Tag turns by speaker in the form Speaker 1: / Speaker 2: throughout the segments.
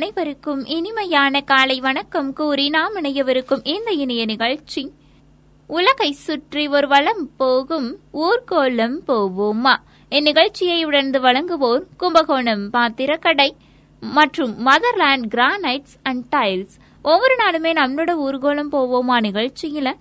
Speaker 1: அனைவருக்கும் இனிமையான காலை வணக்கம் கூறி நாம் இணையவிருக்கும் இந்த இனிய நிகழ்ச்சி. உலகை சுற்றி ஒரு வளம் போகும் ஊர்கோலம் போவோமா? இந்நிகழ்ச்சியை உடந்து வழங்குவோர் கும்பகோணம் பாத்திரக்கடை மற்றும் மதர்லேண்ட் கிரானைட்ஸ் அண்ட் டைல்ஸ். ஒவ்வொரு நாளுமே நம்மளோட ஊர்கோலம் போவோமா நிகழ்ச்சியில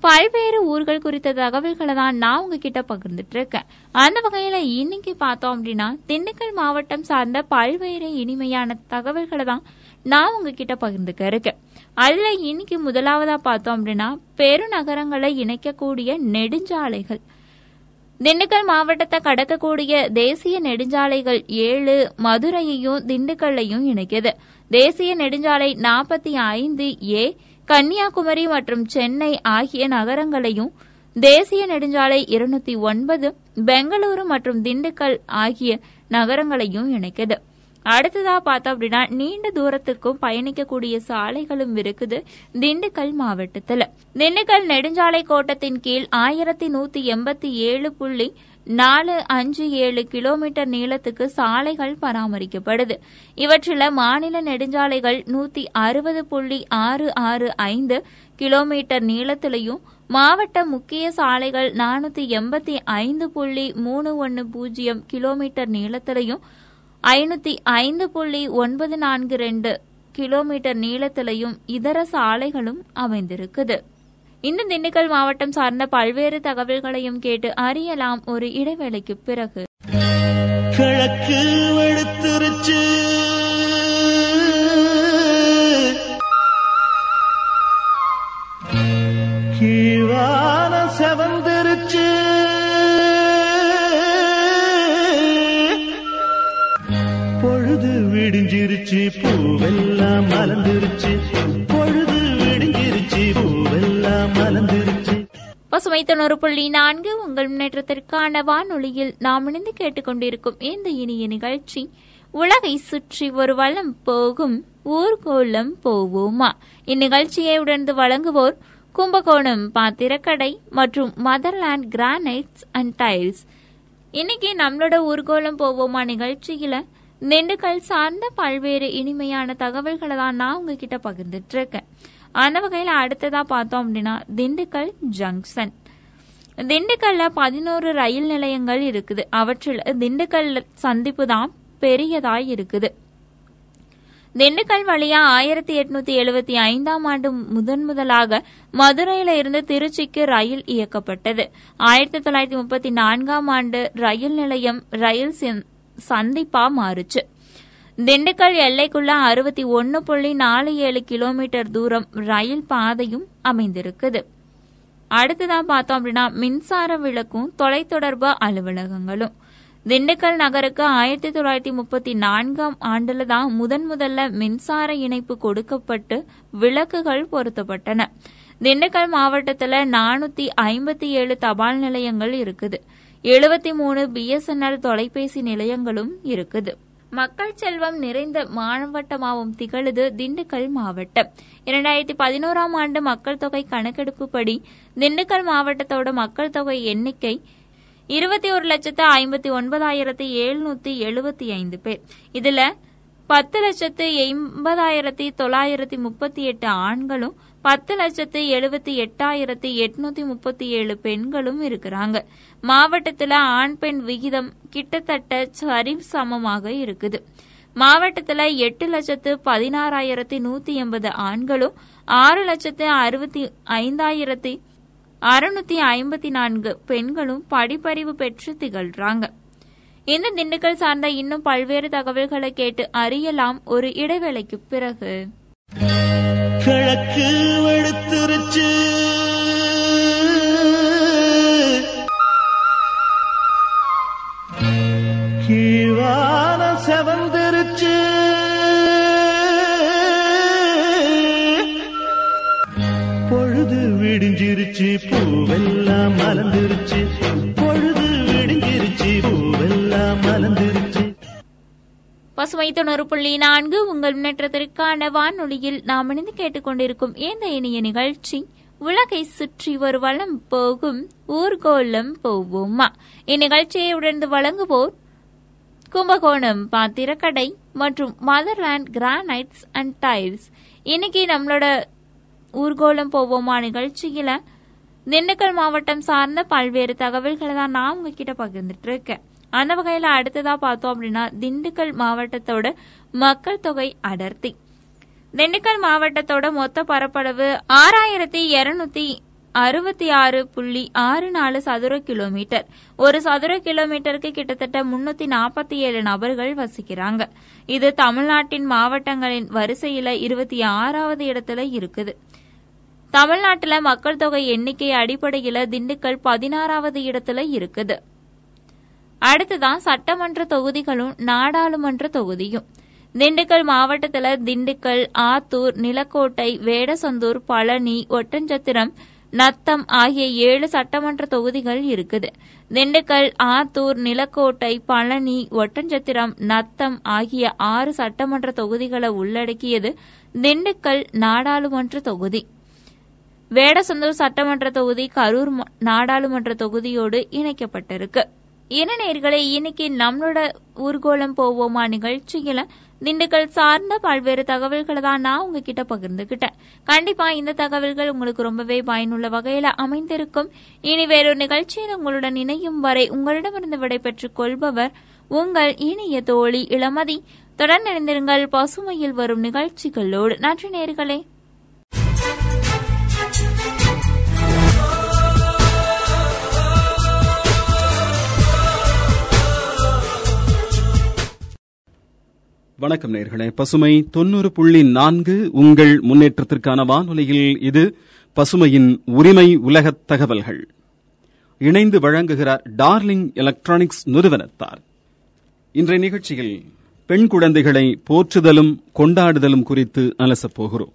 Speaker 1: பல்வேறு ஊர்கள் குறித்த தகவல்களை தான் நான் உங்ககிட்ட பகிர்ந்துட்டு இருக்கேன் அந்த வகையில இன்னைக்கு பார்த்தோம் அப்படின்னா திண்டுக்கல் மாவட்டம் சார்ந்த பல்வேறு இனிமையான தகவல்களை தான் நான் உங்ககிட்ட பகிர்ந்துக்க இருக்கேன். அதுல இன்னைக்கு முதலாவதா பார்த்தோம் அப்படின்னா பெருநகரங்களை இணைக்கக்கூடிய நெடுஞ்சாலைகள். திண்டுக்கல் மாவட்டத்தை கடக்கக்கூடிய தேசிய நெடுஞ்சாலைகள் ஏழு மதுரையையும் திண்டுக்கல்லையும் இணைக்குது. தேசிய நெடுஞ்சாலை நாற்பத்தி ஐந்து ஏ கன்னியாகுமரி மற்றும் சென்னை ஆகிய நகரங்களையும் தேசிய நெடுஞ்சாலை இருநூத்தி ஒன்பது பெங்களூரு மற்றும் திண்டுக்கல் ஆகிய நகரங்களையும் இணைக்குது. அடுத்ததா பார்த்தோம் அப்படின்னா நீண்ட தூரத்துக்கும் பயணிக்கக்கூடிய சாலைகளும் இருக்குது திண்டுக்கல் மாவட்டத்தில். திண்டுக்கல் நெடுஞ்சாலை கோட்டத்தின் கீழ் ஆயிரத்தி நூத்தி எண்பத்தி ஏழு புள்ளி நாலு அஞ்சு ஏழு கிலோமீட்டர் நீளத்துக்கு சாலைகள் பராமரிக்கப்படுது. இவற்றில் மாநில நெடுஞ்சாலைகள் நூத்தி அறுபது புள்ளி ஆறு ஆறு ஐந்து கிலோமீட்டர் நீளத்திலையும் மாவட்ட முக்கிய சாலைகள் நானூத்தி எண்பத்தி ஐந்து புள்ளி மூணு ஒன்று பூஜ்ஜியம் கிலோமீட்டர் நீளத்திலையும் ஐநூத்தி ஐந்து புள்ளி ஒன்பது நான்கு ரெண்டு கிலோமீட்டர் நீளத்திலையும் இதர சாலைகளும் அமைந்திருக்குது. இந்த திண்டுக்கல் மாவட்டம் சார்ந்த பல்வேறு தகவல்களையும் கேட்டு அறியலாம் ஒரு இடைவேளைக்கு பிறகு.
Speaker 2: கிழக்கு வெளுத்துருச்சு கீழான செவந்திருச்சு. பொழுது விடிஞ்சிருச்சு பூவெல்லாம் மலர்ந்துருச்சு.
Speaker 1: பசுமை தொண்ணூறு புள்ளி நான்கு உங்கள் முன்னேற்றத்திற்கான வானொலியில் நாம் இணைந்து கேட்டுக்கொண்டிருக்கும் இந்த இனிய நிகழ்ச்சி. உலகை சுற்றி ஒரு வளம் போகும் ஊர்கோலம் போவோமா? இந்நிகழ்ச்சியை உடனே வழங்குவோர் கும்பகோணம் பாத்திரக்கடை மற்றும் மதர்லேண்ட் கிரானைட்ஸ் அண்ட் டைல்ஸ். இன்னைக்கு நம்மளோட ஊர்கோலம் போவோமா நிகழ்ச்சியில திண்டுக்கல் சார்ந்த பல்வேறு இனிமையான தகவல்களை தான் நான் உங்ககிட்ட பகிர்ந்துட்டு இருக்கேன். அந்த வகையில் அடுத்ததா பார்த்தோம் அப்படின்னா திண்டுக்கல் ஜங்ஷன். திண்டுக்கல்ல பதினோரு ரயில் நிலையங்கள் இருக்குது. அவற்றில் திண்டுக்கல் சந்திப்பு தான் பெரியதாய் இருக்குது. திண்டுக்கல் வழியா ஆயிரத்தி எட்நூத்தி எழுபத்தி ஐந்தாம் ஆண்டு முதன் முதலாக மதுரையில இருந்து திருச்சிக்கு ரயில் இயக்கப்பட்டது. ஆயிரத்தி தொள்ளாயிரத்தி முப்பத்தி நான்காம் ஆண்டு ரயில் நிலையம் ரயில் சந்- சந்திப்பா மாறுச்சு. திண்டுக்கல் எல்லைக்குள்ள அறுபத்தி ஒன்னு புள்ளி நாலு ஏழு கிலோமீட்டர் தூரம் ரயில் பாதையும் அமைந்திருக்குது. அடுத்ததான் பார்த்தோம் அப்படின்னா மின்சார விளக்கும் தொலைத்தொடர்பு அலுவலகங்களும். திண்டுக்கல் நகருக்கு ஆயிரத்தி தொள்ளாயிரத்தி முப்பத்தி நான்காம் ஆண்டுல தான் முதன் முதல்ல மின்சார இணைப்பு கொடுக்கப்பட்டு விளக்குகள் பொருத்தப்பட்டன. திண்டுக்கல் மாவட்டத்தில் நானூத்தி ஐம்பத்தி ஏழு தபால் நிலையங்கள் இருக்குது. எழுபத்தி மூணு பிஎஸ்என்எல் தொலைபேசி நிலையங்களும் இருக்குது. மக்கள் செல்வம் நிறைந்த மாவட்டமாகவும் திகழுது திண்டுக்கல் மாவட்டம். இரண்டாயிரத்தி பதினோராம் ஆண்டு மக்கள் தொகை கணக்கெடுப்புப்படி திண்டுக்கல் மாவட்டத்தோட மக்கள் தொகை எண்ணிக்கை இருபத்தி ஒரு லட்சத்து ஐம்பத்தி ஒன்பதாயிரத்தி எழுநூத்தி எழுபத்தி ஐந்து பேர். இதுல பத்து லட்சத்து எண்பதாயிரத்தி தொள்ளாயிரத்தி முப்பத்தி எட்டு ஆண்களும் பத்து லட்சத்து எழுபத்தி எட்டாயிரத்தி எட்நூத்தி முப்பத்தி ஏழு பெண்களும் இருக்கிறாங்க. மாவட்டத்தில் ஆண் பெண் விகிதம் கிட்டத்தட்ட சரி சமமாக இருக்குது. மாவட்டத்தில் எட்டு லட்சத்து பதினாறாயிரத்தி நூத்தி எண்பது ஆண்களும் ஆறு லட்சத்து அறுபத்தி ஐந்தாயிரத்தி அறுநூத்தி ஐம்பத்தி நான்கு பெண்களும் படிப்பறிவு பெற்று திகழ்றாங்க. இந்த திண்டுக்கல் சார்ந்த இன்னும் பல்வேறு தகவல்களை கேட்டு அறியலாம் ஒரு இடைவேளைக்கு பிறகு.
Speaker 2: கிழக்கு வெளுத்துருச்சு கீழான செவந்திருச்சு. பொழுது விடிஞ்சிருச்சு பூவெல்லாம் மலர்ந்துருச்சு.
Speaker 1: பசுமை தொண்ணூறு புள்ளி நான்கு உங்கள் முன்னேற்றத்திற்கான வானொலியில் நாம் இணைந்து கேட்டுக்கொண்டிருக்கும் இந்த இனிய நிகழ்ச்சி உலகை சுற்றி ஒரு வளம் போகும் ஊர்கோலம் போவோமா? இந்நிகழ்ச்சியை உடனே வழங்குவோர் கும்பகோணம் பாத்திரக்கடை மற்றும் மதர்லேண்ட் கிரானைட்ஸ் அண்ட் டைல்ஸ். இன்னைக்கு நம்மளோட ஊர்கோலம் போவோமா நிகழ்ச்சியில திண்டுக்கல் மாவட்டம் சார்ந்த பல்வேறு தகவல்களை தான் நான் உங்ககிட்ட பகிர்ந்துட்டு இருக்கேன். அந்த வகையில அடுத்ததா பார்த்தோம் அப்படின்னா திண்டுக்கல் மாவட்டத்தோட மக்கள் தொகை அடர்த்தி. திண்டுக்கல் மாவட்டத்தோட மொத்த பரப்பளவு ஆறாயிரத்தி இருநூத்தி அறுபத்தி ஆறு புள்ளி ஆறு நாலு சதுர கிலோமீட்டர். ஒரு சதுர கிலோமீட்டருக்கு கிட்டத்தட்ட முன்னூத்தி நாற்பத்தி ஏழு நபர்கள் வசிக்கிறாங்க. இது தமிழ்நாட்டின் மாவட்டங்களின் வரிசையில இருபத்தி ஆறாவது இடத்துல இருக்குது. தமிழ்நாட்டில் மக்கள் தொகை எண்ணிக்கை அடிப்படையில் திண்டுக்கல் பதினாறாவது இடத்துல இருக்குது. அடுத்துதான் சட்டமன்ற தொகுதிகளும் நாடாளுமன்ற தொகுதியும். திண்டுக்கல் மாவட்டத்தில் திண்டுக்கல் ஆத்தூர் நிலக்கோட்டை வேடசந்தூர் பழனி ஒட்டஞ்சத்திரம் நத்தம் ஆகிய ஏழு சட்டமன்ற தொகுதிகள் இருக்குது. திண்டுக்கல் ஆத்தூர் நிலக்கோட்டை பழனி ஒட்டஞ்சத்திரம் நத்தம் ஆகிய ஆறு சட்டமன்ற தொகுதிகளை உள்ளடக்கியது திண்டுக்கல் நாடாளுமன்ற தொகுதி. வேடசந்தூர் சட்டமன்ற தொகுதி கரூர் நாடாளுமன்ற தொகுதியோடு இணைக்கப்பட்டிருக்கு. என்ன நேர்களை இன்னைக்கு நம்மளோட ஊர்கோலம் போவோமா நிகழ்ச்சியில திண்டுக்கல் சார்ந்த பல்வேறு தகவல்களை தான் நான் உங்ககிட்ட பகிர்ந்துகிட்டேன். கண்டிப்பா இந்த தகவல்கள் உங்களுக்கு ரொம்பவே பயனுள்ள வகையில அமைந்திருக்கும். இனி வேறொரு நிகழ்ச்சியில் உங்களுடன் இணையும் வரை உங்களிடமிருந்து விடைபெற்றுக் கொள்பவர் உங்கள் இனிய தோழி இளமதி. தொடர்ந்து இணைந்திருங்கள் பசுமையில் வரும் நிகழ்ச்சிகளோடு. நன்றி நேர்களே.
Speaker 3: வணக்கம் நேர்களே. பசுமை தொன்னூறு புள்ளி நான்கு உங்கள் முன்னேற்றத்திற்கான வானொலியில் இது பசுமையின் உரிமை உலகத் தகவல்கள். இணைந்து வழங்குகிறார் டார்லிங் எலக்ட்ரானிக்ஸ் நிறுவனத்தார். இன்றைய நிகழ்ச்சியில் பெண் குழந்தைகளை போற்றுதலும் கொண்டாடுதலும் குறித்து அலசப் போகிறோம்.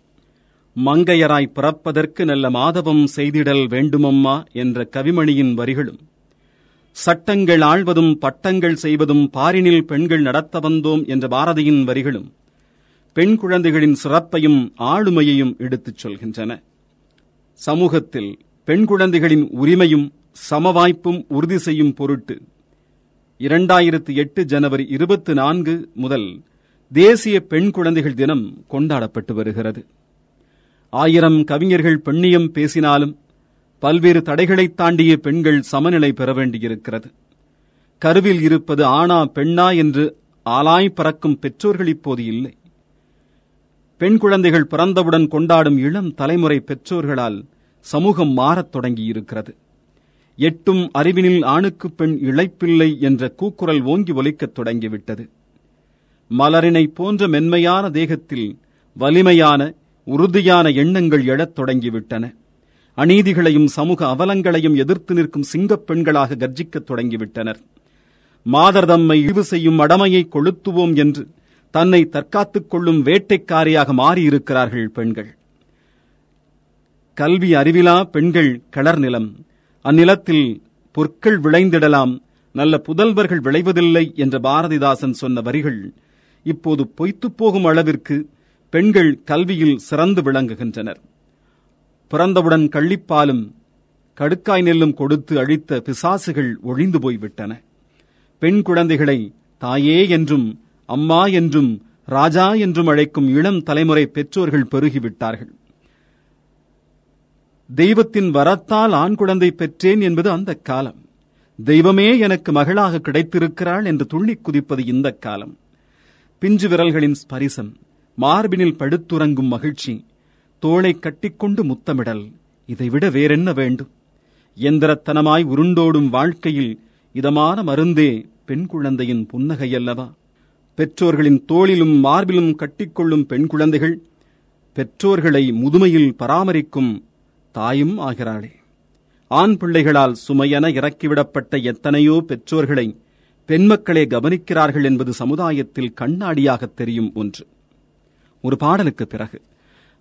Speaker 3: மங்கையராய் பிறப்பதற்கு நல்ல மாதவம் செய்திடல் வேண்டுமம்மா என்ற கவிமணியின் வரிகளும் சட்டங்கள் ஆள்வதும் பட்டங்கள் செய்வதும் பாரினில் பெண்கள் நடத்த வந்தோம் என்ற பாரதியின் வரிகளும் பெண் குழந்தைகளின் சிறப்பையும் ஆளுமையையும் எடுத்துச் சொல்கின்றன. சமூகத்தில் பெண் குழந்தைகளின் உரிமையும் சமவாய்ப்பும் உறுதி செய்யும் பொருட்டு இரண்டாயிரத்து எட்டு ஜனவரி இருபத்தி நான்கு முதல் தேசிய பெண் குழந்தைகள் தினம் கொண்டாடப்பட்டு வருகிறது. ஆயிரம் கவிஞர்கள் பெண்ணியம் பேசினாலும் பல்வேறு தடைகளைத் தாண்டிய பெண்கள் சமநிலை பெற வேண்டியிருக்கிறது. கருவில் இருப்பது ஆணா பெண்ணா என்று ஆலாய் பறக்கும் பெற்றோர்கள் இப்போது இல்லை. பெண் குழந்தைகள் பிறந்தவுடன் கொண்டாடும் இளம் தலைமுறை பெற்றோர்களால் சமூகம் மாறத் தொடங்கியிருக்கிறது. எட்டும் அறிவினில் ஆணுக்கு பெண் இழைப்பில்லை என்ற கூக்குரல் ஓங்கி ஒலிக்கத் தொடங்கிவிட்டது. மலரினை போன்ற மென்மையான தேகத்தில் வலிமையான உறுதியான எண்ணங்கள் எழத் தொடங்கிவிட்டன. அநீதிகளையும் சமூக அவலங்களையும் எதிர்த்து நிற்கும் சிங்கப் பெண்களாக கர்ஜிக்கத் தொடங்கிவிட்டனர். மாதர் தம்மை இழிவு செய்யும் அடமையை கொளுத்துவோம் என்று தன்னை தற்காத்துக் கொள்ளும் வேட்டைக்காரியாக மாறியிருக்கிறார்கள் பெண்கள். கல்வி அறிவிலா பெண்கள் கிளர் நிலம். அந்நிலத்தில் பொற்கள் விளைந்திடலாம். நல்ல புதல்வர்கள் விளைவதில்லை என்ற பாரதிதாசன் சொன்ன வரிகள் இப்போது பொய்த்துப் போகும் அளவிற்கு பெண்கள் கல்வியில் சிறந்து விளங்குகின்றனர். பிறந்தவுடன் கள்ளிப்பாலும் கடுக்காய் நெல்லும் கொடுத்து அழித்த பிசாசுகள் ஒழிந்து போய்விட்டன. பெண் குழந்தைகளை தாயே என்றும் அம்மா என்றும் ராஜா என்றும் அழைக்கும் இளம் தலைமுறை பெற்றோர்கள் பெருகிவிட்டார்கள். தெய்வத்தின் வரத்தால் ஆண் குழந்தை பெற்றேன் என்பது அந்த காலம். தெய்வமே எனக்கு மகளாக கிடைத்திருக்கிறாள் என்று துள்ளி குதிப்பது இந்த காலம். பிஞ்சு விரல்களின் ஸ்பரிசம் மார்பினில் படுத்துறங்கும் மகிழ்ச்சி தோளை கட்டிக்கொண்டு முத்தமிடல். இதைவிட வேறென்ன வேண்டும்? எந்திரத்தனமாய் உருண்டோடும் வாழ்க்கையில் இதமான மருந்தே பெண் குழந்தையின் புன்னகையல்லவா? பெற்றோர்களின் தோளிலும் மார்பிலும் கட்டிக்கொள்ளும் பெண் குழந்தைகள் பெற்றோர்களை முதுமையில் பராமரிக்கும் தாயும் ஆகிறாளே. ஆண் பிள்ளைகளால் சுமையென இறக்கிவிடப்பட்ட எத்தனையோ பெற்றோர்களை பெண்மக்களே கவனிக்கிறார்கள் என்பது சமுதாயத்தில் கண்ணாடியாகத் தெரியும் ஒன்று. ஒரு பாடலுக்கு பிறகு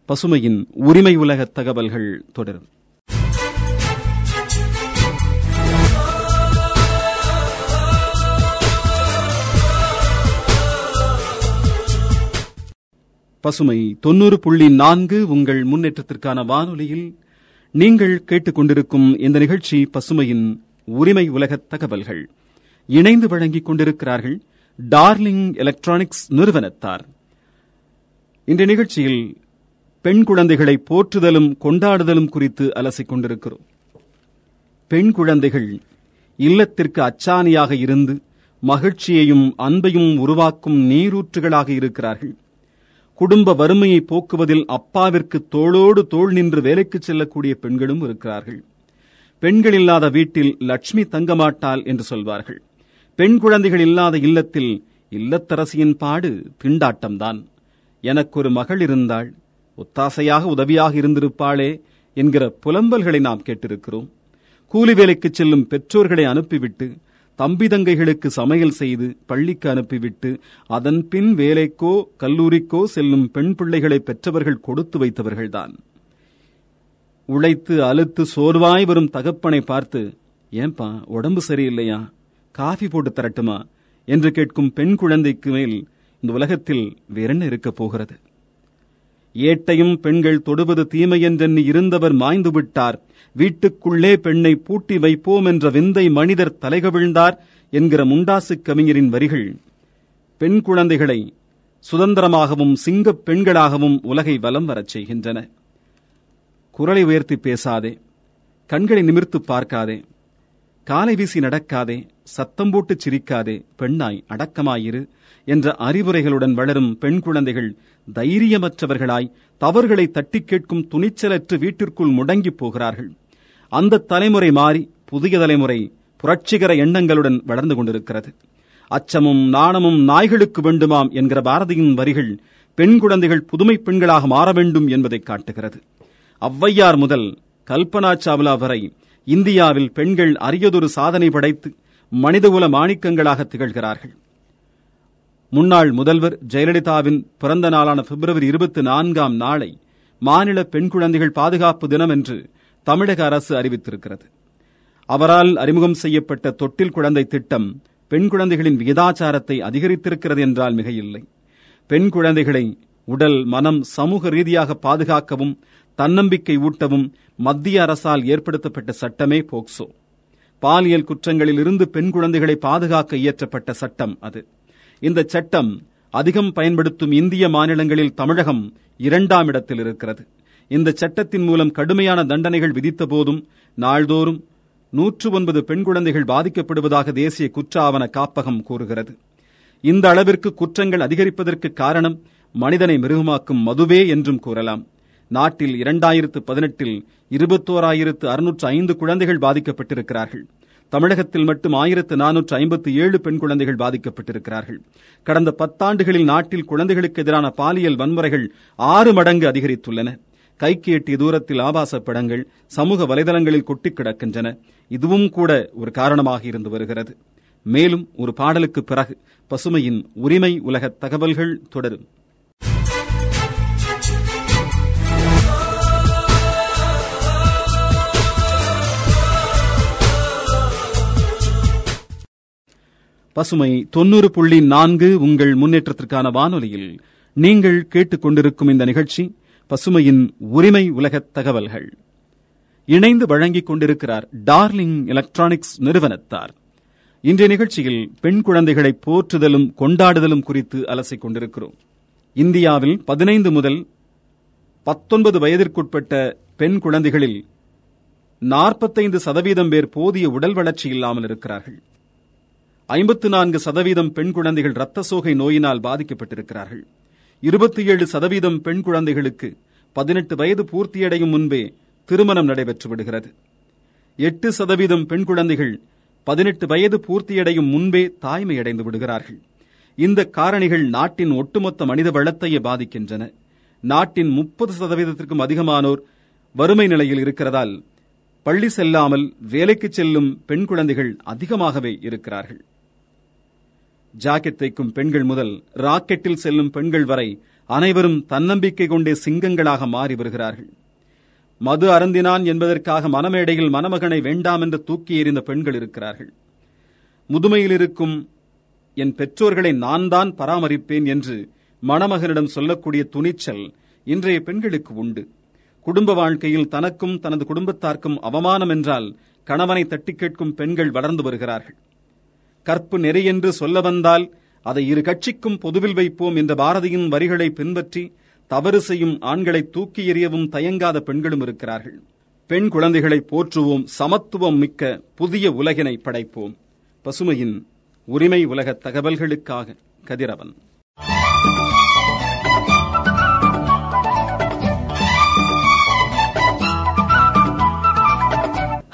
Speaker 3: பசுமையின் உரிமை உலக தகவல்கள் தொடரும். பசுமை தொன்னூறு புள்ளி நான்கு உங்கள் முன்னேற்றத்திற்கான வானொலியில் நீங்கள் கேட்டுக்கொண்டிருக்கும் இந்த நிகழ்ச்சி பசுமையின் உரிமை உலக தகவல்கள். இணைந்து வழங்கிக் கொண்டிருக்கிறார்கள் டார்லிங் எலக்ட்ரானிக்ஸ் நிறுவனத்தார். இந்த நிகழ்ச்சியில் பெண் குழந்தைகளை போற்றுதலும் கொண்டாடுதலும் குறித்து அலசிக் கொண்டிருக்கிறோம். பெண் குழந்தைகள் இல்லத்திற்கு அச்சாணியாக இருந்து மகிழ்ச்சியையும் அன்பையும் உருவாக்கும் நீரூற்றுகளாக இருக்கிறார்கள். குடும்ப வறுமையை போக்குவதில் அப்பாவிற்கு தோளோடு தோள் நின்று வேலைக்கு செல்லக்கூடிய பெண்களும் இருக்கிறார்கள். பெண்கள் இல்லாத வீட்டில் லட்சுமி தங்கமாட்டாள் என்று சொல்வார்கள். பெண் குழந்தைகள் இல்லாத இல்லத்தில் இல்லத்தரசியின் பாடு திண்டாட்டம்தான். எனக்கொரு மகள் இருந்தாள். ஒத்தாசையாக உதவியாக இருந்திருப்பாளே என்கிற புலம்பல்களை நாம் கேட்டிருக்கிறோம். கூலி வேலைக்கு செல்லும் பெற்றோர்களை அனுப்பிவிட்டு தம்பி தங்கைகளுக்கு சமையல் செய்து பள்ளிக்கு அனுப்பிவிட்டு அதன் பின் வேலைக்கோ கல்லூரிக்கோ செல்லும் பெண் பிள்ளைகளை பெற்றவர்கள் கொடுத்து வைத்தவர்கள்தான். உழைத்து அலுத்து சோர்வாய் வரும் தகப்பனை பார்த்து ஏன்பா உடம்பு சரியில்லையா? காஃபி போட்டு தரட்டுமா? என்று கேட்கும் பெண் குழந்தைக்கு மேல் இந்த உலகத்தில் வேறென்ன இருக்கப் போகிறது? ஏட்டையும் பெண்கள் தொடுவது தீமையென்றெண்ணி இருந்தவர் மாய்ந்து விட்டார். வீட்டுக்குள்ளே பெண்ணை பூட்டி வைப்போம் என்ற விந்தை மனிதர் தலைகவிழ்ந்தார் என்கிற முண்டாசு கவிஞரின் வரிகள். பெண் குழந்தைகளை சுதந்திரமாகவும் சிங்கப் பெண்களாகவும் உலகை வலம் வரச் செய்கின்றன. குரலை உயர்த்தி பேசாதே. கண்களை நிமிர்த்து பார்க்காதே. காலை வீசி நடக்காதே. சத்தம் போட்டு சிரிக்காதே. பெண்ணாய் அடக்கமாயிரு. என்ற அறிவுரைகளுடன் வளரும் பெண் குழந்தைகள் தைரியமற்றவர்களாய் தவறுகளை தட்டி கேட்கும் துணிச்சலற்று வீட்டிற்குள் முடங்கி போகிறார்கள். அந்த தலைமுறை மாறி புதிய தலைமுறை புரட்சிகர எண்ணங்களுடன் வளர்ந்து கொண்டிருக்கிறது. அச்சமும் நாணமும் நாய்களுக்கு வேண்டுமாம் என்கிற பாரதியின் வரிகள் பெண் குழந்தைகள் புதுமை பெண்களாக மாற வேண்டும் என்பதை காட்டுகிறது. ஔவையார் முதல் கல்பனா சாவ்லா வரை இந்தியாவில் பெண்கள் அரியதொரு சாதனை படைத்து மனிதகுல மாணிக்கங்களாக திகழ்கிறார்கள். முன்னாள் முதல்வர் ஜெயலலிதாவின் பிறந்த நாளான பிப்ரவரி இருபத்தி நான்காம் நாளை மாநில பெண் குழந்தைகள் பாதுகாப்பு தினம் என்று தமிழக அரசு அறிவித்திருக்கிறது. அவரால் அறிமுகம் செய்யப்பட்ட தொட்டில் குழந்தை திட்டம் பெண் குழந்தைகளின் விகிதாச்சாரத்தை அதிகரித்திருக்கிறது என்றால் மிகையில்லை. பெண் குழந்தைகளை உடல் மனம் சமூக ரீதியாக பாதுகாக்கவும் தன்னம்பிக்கை ஊட்டவும் மத்திய அரசால் ஏற்படுத்தப்பட்ட சட்டமே போக்சோ. பாலியல் குற்றங்களில் இருந்து பெண் குழந்தைகளை பாதுகாக்க இயற்றப்பட்ட சட்டம் அது. இந்த சட்டம் அதிகம் பயன்படுத்தும் இந்திய மாநிலங்களில் தமிழகம் இரண்டாம் இடத்தில் இருக்கிறது. இந்த சட்டத்தின் மூலம் கடுமையான தண்டனைகள் விதித்த போதும் நாள்தோறும் நூற்று ஒன்பது பெண் குழந்தைகள் பாதிக்கப்படுவதாக தேசிய குற்ற ஆவண காப்பகம் கூறுகிறது. இந்த அளவிற்கு குற்றங்கள் அதிகரிப்பதற்கு காரணம் மனிதனை மிருகமாக்கும் மதுவே என்றும் கூறலாம். நாட்டில் இரண்டாயிரத்து பதினெட்டில் இருபத்தோராயிரத்து அறுநூற்று ஐந்து குழந்தைகள் பாதிக்கப்பட்டிருக்கிறார்கள். தமிழகத்தில் மட்டும் ஆயிரத்து நானூற்று ஐம்பத்தி ஏழு பெண் குழந்தைகள் பாதிக்கப்பட்டிருக்கிறார்கள். கடந்த பத்தாண்டுகளில் நாட்டில் குழந்தைகளுக்கு எதிரான பாலியல் வன்முறைகள் ஆறு மடங்கு அதிகரித்துள்ளன. கைக்கு எட்டிய தூரத்தில் ஆபாச படங்கள் சமூக வலைதளங்களில் கொட்டிக் கிடக்கின்றன. இதுவும் கூட ஒரு காரணமாக இருந்து வருகிறது. மேலும் ஒரு பாடலுக்கு பிறகு பசுமையின் உரிமை உலக தகவல்கள் தொடரும். பசுமை தொண்ணூறு புள்ளி நான்கு உங்கள் முன்னேற்றத்திற்கான வானொலியில் நீங்கள் கேட்டுக்கொண்டிருக்கும் இந்த நிகழ்ச்சி பசுமையின் உரிமை உலக தகவல்கள். இணைந்து வழங்கிக் கொண்டிருக்கிறார் டார்லிங் எலக்ட்ரானிக்ஸ் நிறுவனத்தார். இன்றைய நிகழ்ச்சியில் பெண் குழந்தைகளை போற்றுதலும் கொண்டாடுதலும் குறித்து அலசிக் கொண்டிருக்கிறோம். இந்தியாவில் பதினைந்து முதல் பத்தொன்பது வயதிற்குட்பட்ட பெண் குழந்தைகளில் நாற்பத்தைந்து சதவீதம் பேர் போதிய உடல் வளர்ச்சி இல்லாமல் இருக்கிறார்கள். ஐம்பத்து நான்கு சதவீதம் பெண் குழந்தைகள் இரத்த சோகை நோயினால் பாதிக்கப்பட்டிருக்கிறார்கள். இருபத்தி ஏழு சதவீதம் பெண் குழந்தைகளுக்கு பதினெட்டு வயது பூர்த்தியடையும் முன்பே திருமணம் நடைபெற்று விடுகிறது. எட்டு சதவீதம் பெண் குழந்தைகள் பதினெட்டு வயது பூர்த்தியடையும் முன்பே தாய்மையடைந்து விடுகிறார்கள். இந்த காரணிகள் நாட்டின் ஒட்டுமொத்த மனித வளத்தையே பாதிக்கின்றன. நாட்டின் முப்பது சதவீதத்திற்கும் அதிகமானோர் வறுமை நிலையில் இருக்கிறதால் பள்ளி செல்லாமல் வேலைக்கு செல்லும் பெண் குழந்தைகள் அதிகமாகவே இருக்கிறார்கள். ஜாக்கெட் தைக்கும் பெண்கள் முதல் ராக்கெட்டில் செல்லும் பெண்கள் வரை அனைவரும் தன்னம்பிக்கை கொண்டே சிங்கங்களாக மாறி வருகிறார்கள். மது அருந்தினான் என்பதற்காக மனமேடையில் மணமகனை வேண்டாம் என்று தூக்கி எறிந்த பெண்கள் இருக்கிறார்கள். முதுமையில் இருக்கும் என் பெற்றோர்களை நான் தான் பராமரிப்பேன் என்று மணமகனிடம் சொல்லக்கூடிய துணிச்சல் இன்றைய பெண்களுக்கு உண்டு. குடும்ப வாழ்க்கையில் தனக்கும் தனது குடும்பத்தார்க்கும் அவமானம் என்றால் கணவனை தட்டி கேட்கும் பெண்கள் வளர்ந்து வருகிறார்கள். கற்பு நெறி என்று சொல்ல வந்தால் அதை இரு கட்சிக்கும் பொதுவில் வைப்போம் என்ற பாரதியின் வரிகளை பின்பற்றி தவறு செய்யும் ஆண்களை தூக்கி எறியவும் தயங்காத பெண்களும் இருக்கிறார்கள். பெண் குழந்தைகளை போற்றுவோம் சமத்துவம் மிக்க புதிய உலகினை படைப்போம். பசுமையின் உரிமை உலக தகவல்களுக்காக கதிரவன்.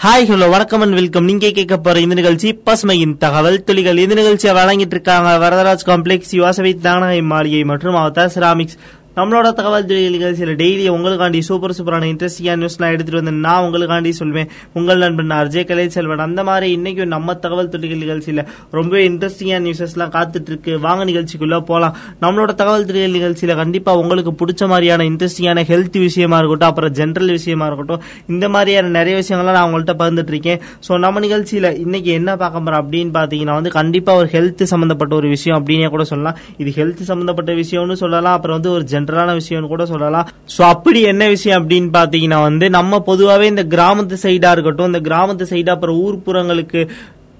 Speaker 4: ஹாய் ஹலோ வணக்கம் அண்ட் வெல்கம் நீங்க கேட்க போற இந்த நிகழ்ச்சி பசுமையின் தகவல் துளிகள். இந்த நிகழ்ச்சியை வழங்கிட்டு இருக்காங்க வரதராஜ் காம்ப்ளெக்ஸ் யுவாசவி தானகை மாளிகை மற்றும் அவதார் செராமிக்ஸ் நம்மளோட தகவல் துறை நிகழ்ச்சியில் டெய்லி உங்களுக்காண்டி சூப்பர் சூப்பரான இன்ட்ரெஸ்டிங்கான நியூஸ்லாம் எடுத்துட்டு வந்து நான் உங்களுக்காண்டி சொல்வேன். உங்கள் நண்பன் அர்ஜே கலை செல்வன். அந்த மாதிரி இன்னைக்கும் நம்ம தகவல் துறைகள் நிகழ்ச்சியில் ரொம்ப இன்ட்ரெஸ்டிங்கான நியூஸஸ்லாம் காத்துட்டு இருக்கு வாங்க நிகழ்ச்சிக்குள்ள போலாம். நம்மளோட தகவல் துறைகள் நிகழ்ச்சியில கண்டிப்பா உங்களுக்கு பிடிச்ச மாதிரியான இன்ட்ரெஸ்டிங்கான ஹெல்த் விஷயமா இருக்கட்டும் அப்புறம் ஜென்ரல் விஷயமா இருக்கட்டும் இந்த மாதிரியான நிறைய விஷயங்கள்லாம் நான் உங்கள்கிட்ட பகிர்ந்துட்டு இருக்கேன் ஸோ நம்ம நிகழ்ச்சியில இன்னைக்கு என்ன பார்க்க போறோம் அப்படின்னு பாத்தீங்கன்னா வந்து கண்டிப்பா ஒரு ஹெல்த் சம்பந்தப்பட்ட ஒரு விஷயம் அப்படின்னே கூட சொல்லலாம். இது ஹெல்த் சம்பந்தப்பட்ட விஷயம்னு சொல்லலாம். அப்புறம் வந்து ஒரு ஜென்ரலான விஷயம்னு கூட சொல்லலாம். ஸோ அப்படி என்ன விஷயம் அப்படின்னு பாத்தீங்கன்னா வந்து நம்ம பொதுவாகவே இந்த கிராமத்து சைடா இருக்கட்டும் இந்த கிராமத்து சைடா அப்புறம் ஊர்ப்புறங்களுக்கு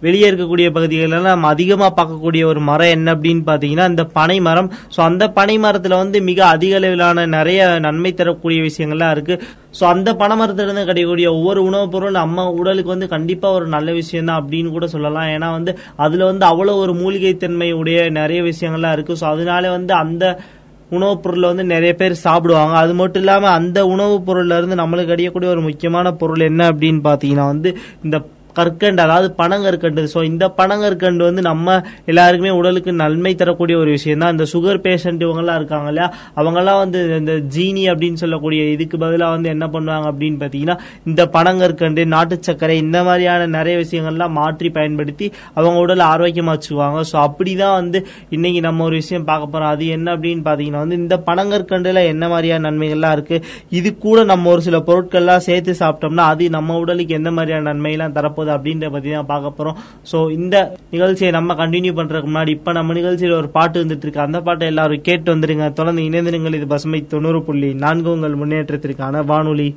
Speaker 4: வெளியே இருக்கக்கூடிய பகுதிகளில் நம்ம அதிகமாக பார்க்கக்கூடிய ஒரு மரம் என்ன அப்படின்னு பார்த்தீங்கன்னா இந்த பனை மரம். ஸோ அந்த பனை மரத்தில் வந்து மிக அதிக அளவிலான நிறைய நன்மை தரக்கூடிய விஷயங்கள்லாம் இருக்கு. ஸோ அந்த பனை மரத்திலிருந்து கிடைக்கக்கூடிய ஒவ்வொரு உணவுப் பொருள் நம்ம உடலுக்கு வந்து கண்டிப்பாக ஒரு நல்ல விஷயம் தான் அப்படின்னு கூட சொல்லலாம். ஏன்னா வந்து அதில் வந்து அவ்வளோ ஒரு மூலிகை தன்மை உடைய நிறைய விஷயங்கள்லாம் இருக்கு. ஸோ அதனால வந்து அந்த உணவுப் பொருளை வந்து நிறைய பேர் சாப்பிடுவாங்க. அது மட்டும் இல்லாமல் அந்த உணவுப் பொருள்ல இருந்து நம்மளுக்கு அடையக்கூடிய ஒரு முக்கியமான பொருள் என்ன அப்படின்னு பாத்தீங்கன்னா வந்து இந்த கற்கண்டு அதாவது பனங்கற்கண்டு ஸோ இந்த பனங்கற்கண்டு வந்து நம்ம எல்லாருக்குமே உடலுக்கு நன்மை தரக்கூடிய ஒரு விஷயம் தான் இந்த சுகர் பேஷண்ட் இவங்கெல்லாம் இருக்காங்க இல்லையா? அவங்கெல்லாம் வந்து இந்த ஜீனி அப்படின்னு சொல்லக்கூடிய இதுக்கு பதிலாக வந்து என்ன பண்ணுவாங்க அப்படின்னு பார்த்தீங்கன்னா இந்த பனங்கற்கண்டு நாட்டு சர்க்கரை இந்த மாதிரியான நிறைய விஷயங்கள்லாம் மாற்றி பயன்படுத்தி அவங்க உடலை ஆரோக்கியமாக வச்சுக்குவாங்க. ஸோ அப்படி தான் வந்து இன்னைக்கு நம்ம ஒரு விஷயம் பார்க்க போகிறோம் அது என்ன அப்படின்னு பார்த்தீங்கன்னா வந்து இந்த பனங்கற்கண்டுல என்ன மாதிரியான நன்மைகள்லாம் இருக்குது இது கூட நம்ம ஒரு சில பொருட்கள்லாம் சேர்த்து சாப்பிட்டோம்னா அது நம்ம உடலுக்கு எந்த மாதிரியான நன்மையெல்லாம் போகுது அப்படின்ற பத்தி தான் பார்க்க போறோம். ஸோ இந்த நிகழ்ச்சியை நம்ம கண்டினியூ பண்றதுக்கு முன்னாடி இப்ப நம்ம நிகழ்ச்சியில் ஒரு பாட்டு வந்துட்டு இருக்கு அந்த பாட்டை எல்லாரும் கேட்டு வந்துருங்க. தொடர்ந்து இணைந்திருங்கள். இது பசுமை தொண்ணூறு புள்ளி நான்கு உங்கள் முன்னேற்றத்திற்கான வானொலி.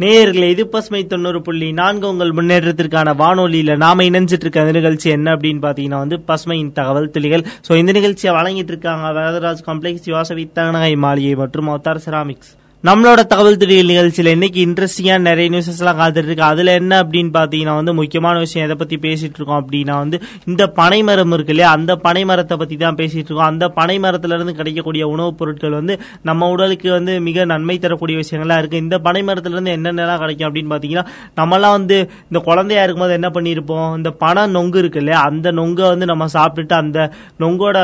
Speaker 4: நேயர்களே இது பசுமை தொண்ணூறு புள்ளி நான்கு உங்கள் முன்னேற்றத்திற்கான வானொலியில நாம இணைஞ்சிட்டு இருக்க இந்த நிகழ்ச்சி என்ன அப்படின்னு பாத்தீங்கன்னா வந்து பசுமையின் தகவல் துளிகள். சோ இந்த நிகழ்ச்சியை வழங்கிட்டு இருக்காங்க வரதராஜ் காம்ப்ளெக்ஸ் யோசவி தகனகை மாளிகை மற்றும் அவதார் செராமிக்ஸ் நம்மளோட தகவல் துறையில் நிகழ்ச்சியில இன்னைக்கு இன்ட்ரெஸ்டிங்கான நிறைய நியூஸஸ் எல்லாம் காத்துட்டு இருக்கு அதுல என்ன அப்படின்னு பாத்தீங்கன்னா வந்து முக்கியமான விஷயம் எதை பத்தி பேசிட்டு இருக்கோம் அப்படின்னா வந்து இந்த பனை மரம் இருக்கு இல்லையா? அந்த பனை மரத்தை பத்தி தான் பேசிட்டு இருக்கோம் அந்த பனை மரத்துல இருந்து கிடைக்கக்கூடிய உணவுப் பொருட்கள் வந்து நம்ம உடலுக்கு வந்து மிக நன்மை தரக்கூடிய விஷயங்கள்லாம் இருக்கு. இந்த பனை மரத்துல இருந்து என்னென்னலாம் கிடைக்கும் அப்படின்னு பாத்தீங்கன்னா நம்மலாம் வந்து இந்த குழந்தையா இருக்கும்போது என்ன பண்ணியிருப்போம்? இந்த பனை நொங்கு இருக்கு இல்லையா? அந்த நொங்கை வந்து நம்ம சாப்பிட்டுட்டு அந்த நொங்கோட